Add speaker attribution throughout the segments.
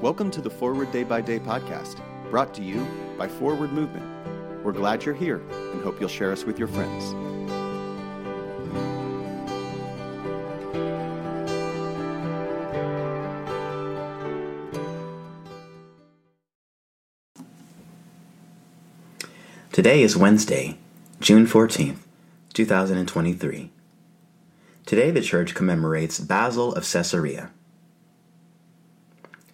Speaker 1: Welcome to the Forward Day by Day podcast, brought to you by Forward Movement. We're glad you're here and hope you'll share us with your friends.
Speaker 2: Today is Wednesday, June 14th, 2023. Today the church commemorates Basil of Caesarea.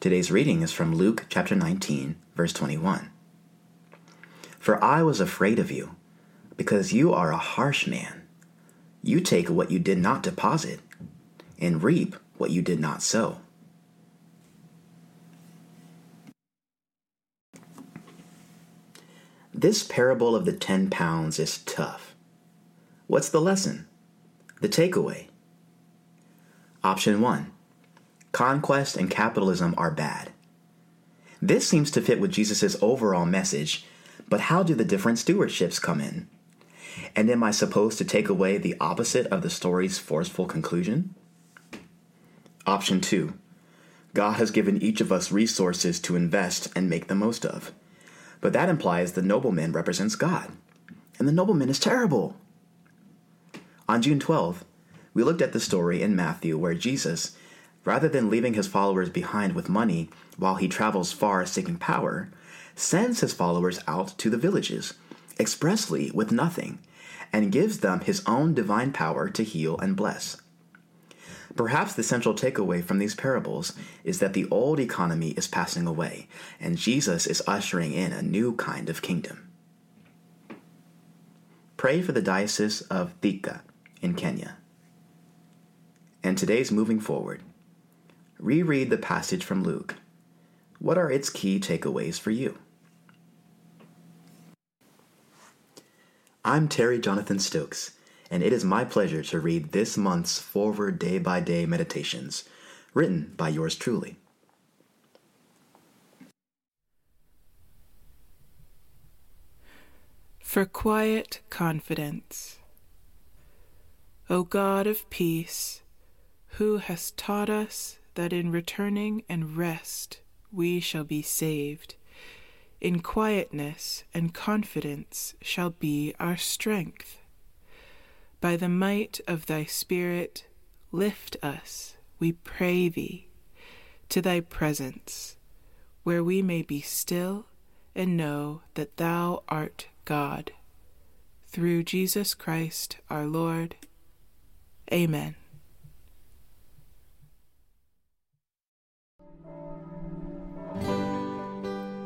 Speaker 2: Today's reading is from Luke chapter 19, verse 21. For I was afraid of you, because you are a harsh man. You take what you did not deposit, and reap what you did not sow. This parable of the 10 pounds is tough. What's the lesson? The takeaway? Option 1 Conquest and capitalism are bad. This seems to fit with Jesus' overall message, but how do the different stewardships come in? And am I supposed to take away the opposite of the story's forceful conclusion? Option 2 God has given each of us resources to invest and make the most of. But that implies the nobleman represents God. And the nobleman is terrible. On June 12th, we looked at the story in Matthew where Jesus, rather than leaving his followers behind with money while he travels far seeking power, sends his followers out to the villages, expressly with nothing, and gives them his own divine power to heal and bless. Perhaps the central takeaway from these parables is that the old economy is passing away, and Jesus is ushering in a new kind of kingdom. Pray for the Diocese of Thika in Kenya. And today's moving forward. Reread the passage from Luke. What are its key takeaways for you? I'm Terry Jonathan Stokes and it is my pleasure to read this month's Forward Day by Day Meditations, written by yours truly.
Speaker 3: For quiet confidence. O God of peace, who hast taught us that in returning and rest we shall be saved, in quietness and confidence shall be our strength by the might of thy Spirit, lift us, we pray thee, to thy presence, where we may be still and know that thou art God. Through Jesus Christ our Lord. Amen.